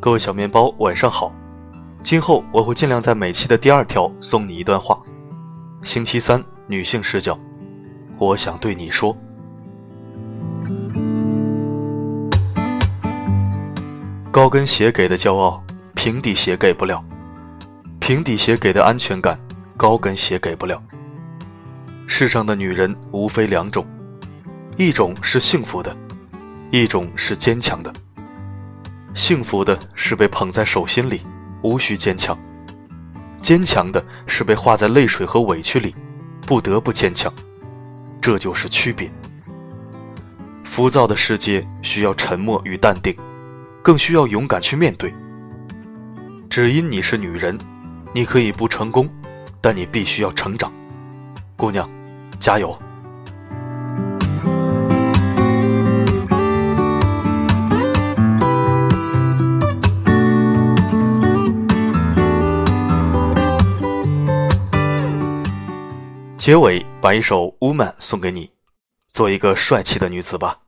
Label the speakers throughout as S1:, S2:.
S1: 各位小面包，晚上好。今后我会尽量在每期的第二条送你一段话。星期三，女性视角，我想对你说：高跟鞋给的骄傲，平底鞋给不了；平底鞋给的安全感，高跟鞋给不了。世上的女人无非两种，一种是幸福的，一种是坚强的。幸福的是被捧在手心里，无需坚强；坚强的是被化在泪水和委屈里，不得不坚强。这就是区别。浮躁的世界需要沉默与淡定，更需要勇敢去面对。只因你是女人，你可以不成功，但你必须要成长，姑娘，加油！结尾把一首《Woman》送给你，做一个帅气的女子吧。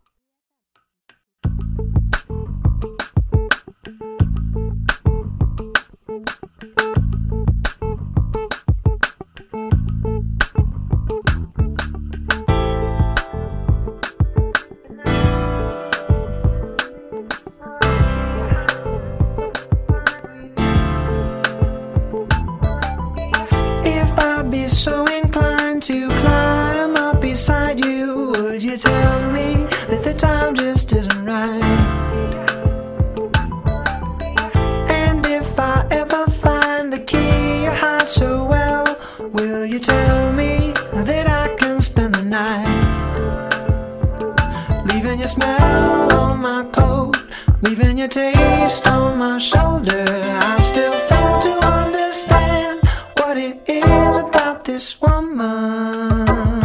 S2: Leaving your smell on my coat, leaving your taste on my shoulder, I still fail to understand what it is about this woman.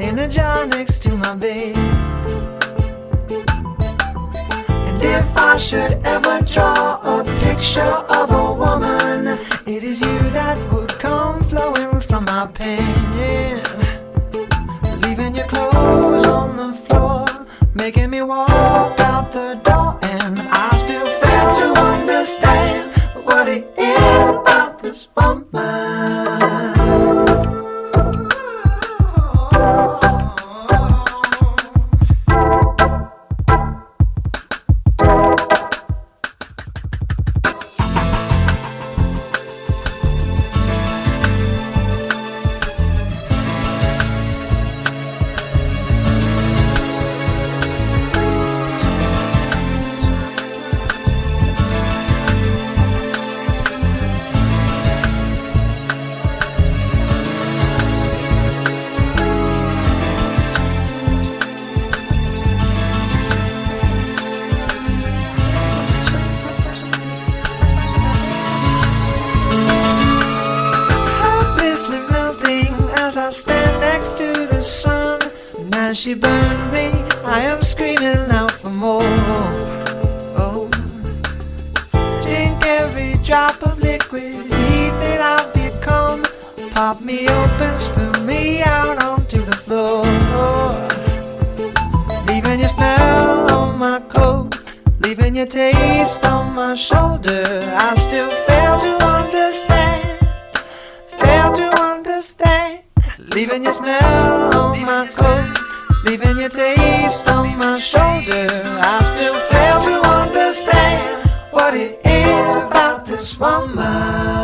S2: In a jar next to my bed. And if I should ever draw a picture of a woman, it is you that would come flowing from my pen. As she burned me, I am screaming out for more. Oh, drink every drop of liquid heat that I've become. Pop me open, spill me out onto the floor. Leaving your smell on my coat, leaving your taste on my shoulder. I still fail Leaving your smell on my coat leaving your taste on my shoulder. I still fail to understand what it is about this woman.